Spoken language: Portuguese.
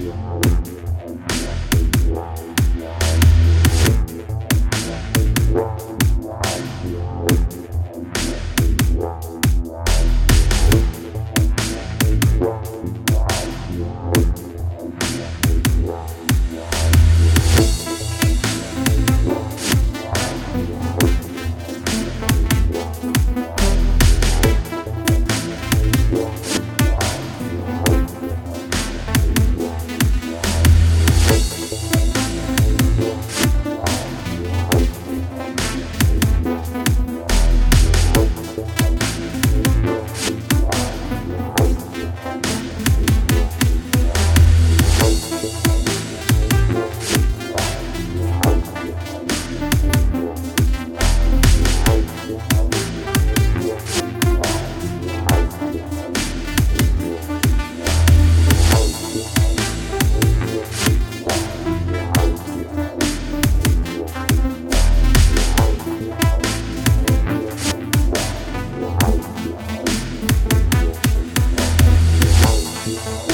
Yeah. Bye.